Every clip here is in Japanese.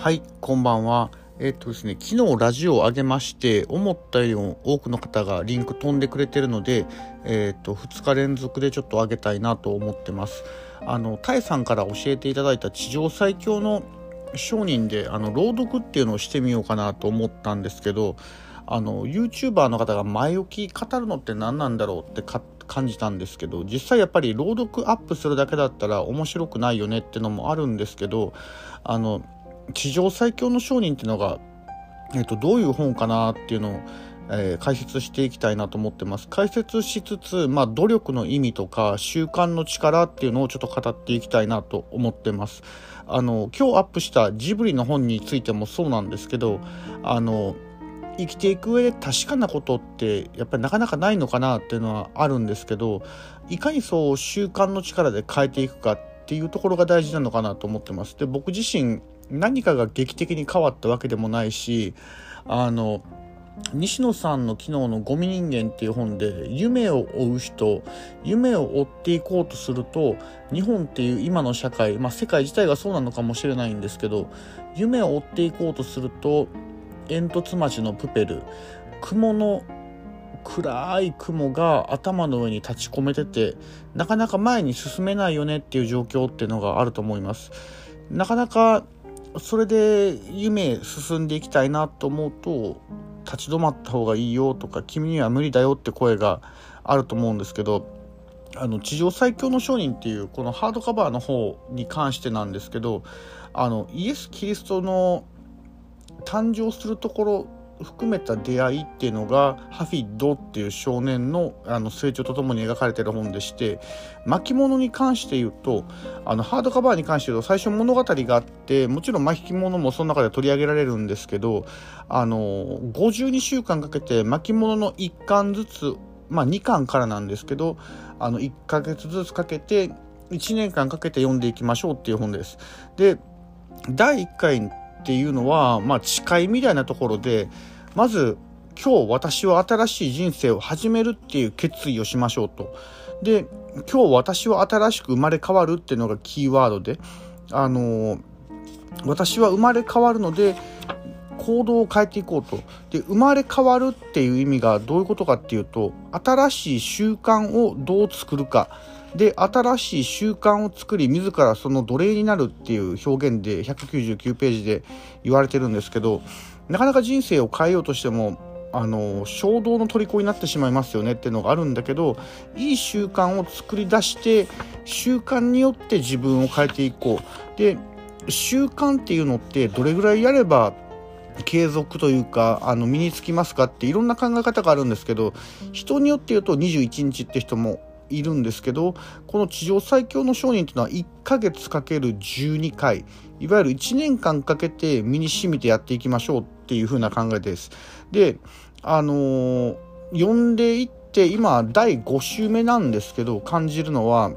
はい、こんばんは。えっ、とですね、昨日ラジオを上げまして、思ったより多くの方がリンク飛んでくれてるので、えっ、と、2日連続でちょっと上げたいなと思ってます。あの、タイさんから教えていただいた地上最強の商人で、あの、朗読っていうのをしてみようかなと思ったんですけど、あの、YouTuber の方が前置き語るのって何なんだろうって感じたんですけど実際やっぱり朗読アップするだけだったら面白くないよねってのもあるんですけどあの地上最強の商人っていうのが、えー、とどういう本かなっていうのを、えー、解説していきたいなと思ってます解説しつつ、まあ、努力の意味とか習慣の力っていうのをちょっと語っていきたいなと思ってますあの今日アップしたジブリの本についてもそうなんですけどあの生きていく上で確かなことってやっぱりなかなかないのかなっていうのはあるんですけどいかにそう習慣の力で変えていくかっていうところが大事なのかなと思ってます。で僕自身何かが劇的に変わったわけでもないしあの西野さんの昨日の「ゴミ人間」っていう本で夢を追う人夢を追っていこうとすると日本っていう今の社会、まあ、世界自体がそうなのかもしれないんですけど夢を追っていこうとすると煙突町のプペル雲の暗い雲が頭の上に立ち込めててなかなか前に進めないよねっていう状況っていうのがあると思います。なかなかそれで夢進んでいきたいなと思うと立ち止まった方がいいよとか君には無理だよって声があると思うんですけどあの地上最強の商人っていうこのハードカバーの方に関してなんですけどあのイエス・キリストの誕生するところ含めた出会いっていうのがハフィッドっていう少年のあの成長とともに描かれてる本でして巻物に関して言うとあのハードカバーに関して言うと最初物語があってもちろん巻物もその中で取り上げられるんですけどあの52週間かけて巻物の1巻ずつまあ2巻からなんですけどあの1ヶ月ずつかけて1年間かけて読んでいきましょうっていう本です。で第1回っていうのは、まあ、誓いみたいなところで、まず、今日私は新しい人生を始めるっていう決意をしましょうと。で、今日私は新しく生まれ変わるっていうのがキーワードで、あの私は生まれ変わるので、行動を変えていこうと。で、生まれ変わるっていう意味がどういうことかっていうと、新しい習慣をどう作るか。で新しい習慣を作り自らその奴隷になるっていう表現で199ページで言われてるんですけどなかなか人生を変えようとしてもあの衝動の虜になってしまいますよねっていうのがあるんだけどいい習慣を作り出して習慣によって自分を変えていこう。で習慣っていうのってどれぐらいやれば継続というかあの身につきますかっていろんな考え方があるんですけど人によって言うと21日って人もいるんですけどこの地上最強の商人というのは1ヶ月かける12回いわゆる1年間かけて身に染みてやっていきましょうっていう風な考えです。であのー、読んでいって今第5週目なんですけど感じるのは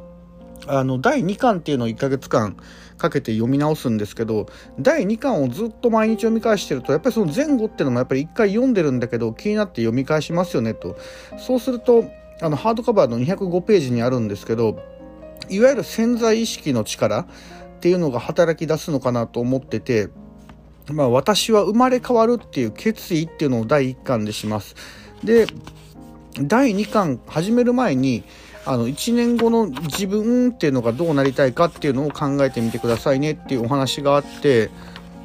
あの第2巻っていうのを1ヶ月間かけて読み直すんですけど第2巻をずっと毎日読み返してるとやっぱりその前後っていうのもやっぱり1回読んでるんだけど気になって読み返しますよねとそうするとあのハードカバーの205ページにあるんですけどいわゆる潜在意識の力っていうのが働き出すのかなと思ってて、まあ、私は生まれ変わるっていう決意っていうのを第1巻でします。で第2巻始める前にあの1年後の自分っていうのがどうなりたいかっていうのを考えてみてくださいねっていうお話があって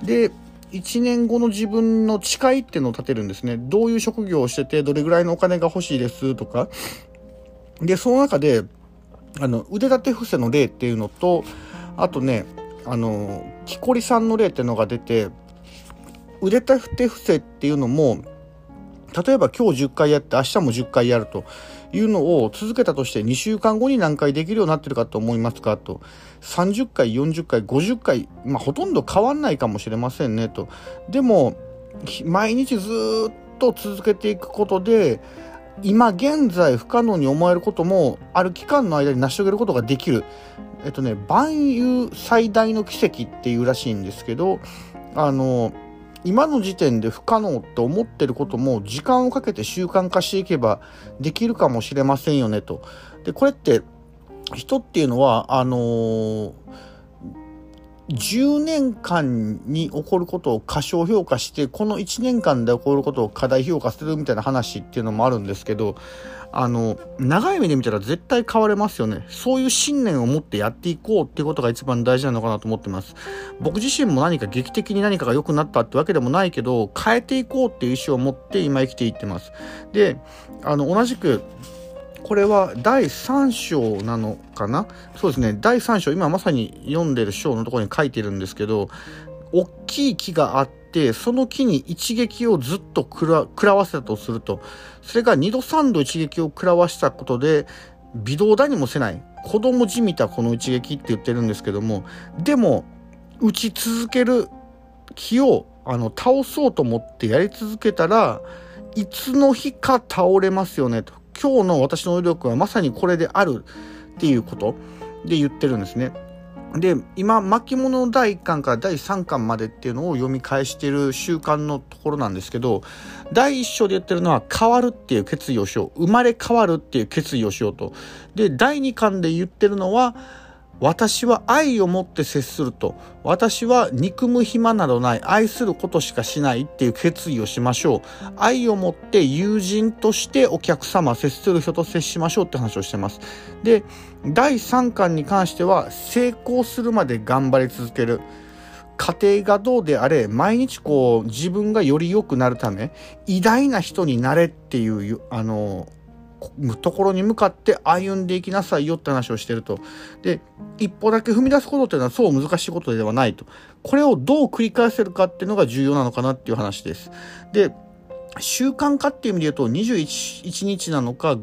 で1年後の自分の誓いっていうのを立てるんですね。どういう職業をしてて、どれぐらいのお金が欲しいですとか。で、その中で、あの、腕立て伏せの例っていうのと、あとね、あの、木こりさんの例っていうのが出て、腕立て伏せっていうのも、例えば今日10回やって明日も10回やるというのを続けたとして2週間後に何回できるようになってるかと思いますかと。30回40回50回、まあ、ほとんど変わんないかもしれませんねと。でも毎日ずっと続けていくことで今現在不可能に思えることもある期間の間に成し遂げることができる。えっとね万有最大の奇跡っていうらしいんですけどあの今の時点で不可能って思ってることも時間をかけて習慣化していけばできるかもしれませんよねと。でこれって人っていうのはあのー、10年間に起こることを過小評価して、この1年間で起こることを過大評価するみたいな話っていうのもあるんですけど、あの、長い目で見たら絶対変われますよね。そういう信念を持ってやっていこうっていうことが一番大事なのかなと思ってます。僕自身も何か劇的に何かが良くなったってわけでもないけど、変えていこうっていう意思を持って今生きていってます。で、あの、同じく、これは第3章なのかな？そうですね。第3章、今まさに読んでる章のところに書いてるんですけど、大きい木があって、その木に一撃をずっと食らわせたとすると、それが2度3度一撃を食らわしたことで、微動だにもせない。子供じみたこの一撃って言ってるんですけども、でも、打ち続ける木をあの倒そうと思ってやり続けたらいつの日か倒れますよねと今日の私の努力はまさにこれであるっていうことで言ってるんですね。で今巻物の第1巻から第3巻までっていうのを読み返してる習慣のところなんですけど第1章で言ってるのは変わるっていう決意をしよう生まれ変わるっていう決意をしようとで第2巻で言ってるのは私は愛を持って接すると。私は憎む暇などない。愛することしかしないっていう決意をしましょう。愛を持って友人としてお客様、接する人と接しましょうって話をしてます。で、第3巻に関しては、成功するまで頑張り続ける。家庭がどうであれ、毎日こう、自分がより良くなるため、偉大な人になれっていう、あの、ところに向かって歩んでいきなさいよって話をしてると。で、一歩だけ踏み出すことっていうのはそう難しいことではないと。これをどう繰り返せるかっていうのが重要なのかなっていう話です。で、習慣化っていう意味で言うと21日なのか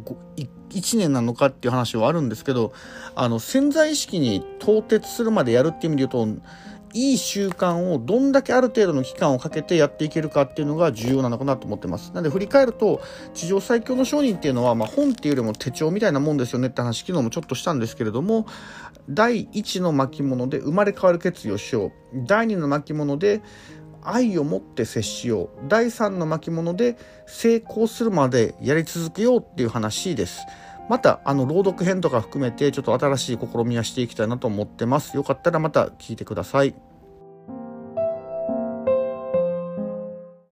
1年なのかっていう話はあるんですけど、あの潜在意識に到達するまでやるっていう意味で言うと、いい習慣をどんだけある程度の期間をかけてやっていけるかっていうのが重要なのかなと思ってます。なので振り返ると、地上最強の商人っていうのは、まあ、本っていうよりも手帳みたいなもんですよねって話、昨日もちょっとしたんですけれども、第1の巻物で生まれ変わる決意をしよう。第2の巻物で愛を持って接しよう。第3の巻物で成功するまでやり続けようっていう話です。また、あの、朗読編とか含めて、ちょっと新しい試みはしていきたいなと思ってます。よかったらまた聞いてください。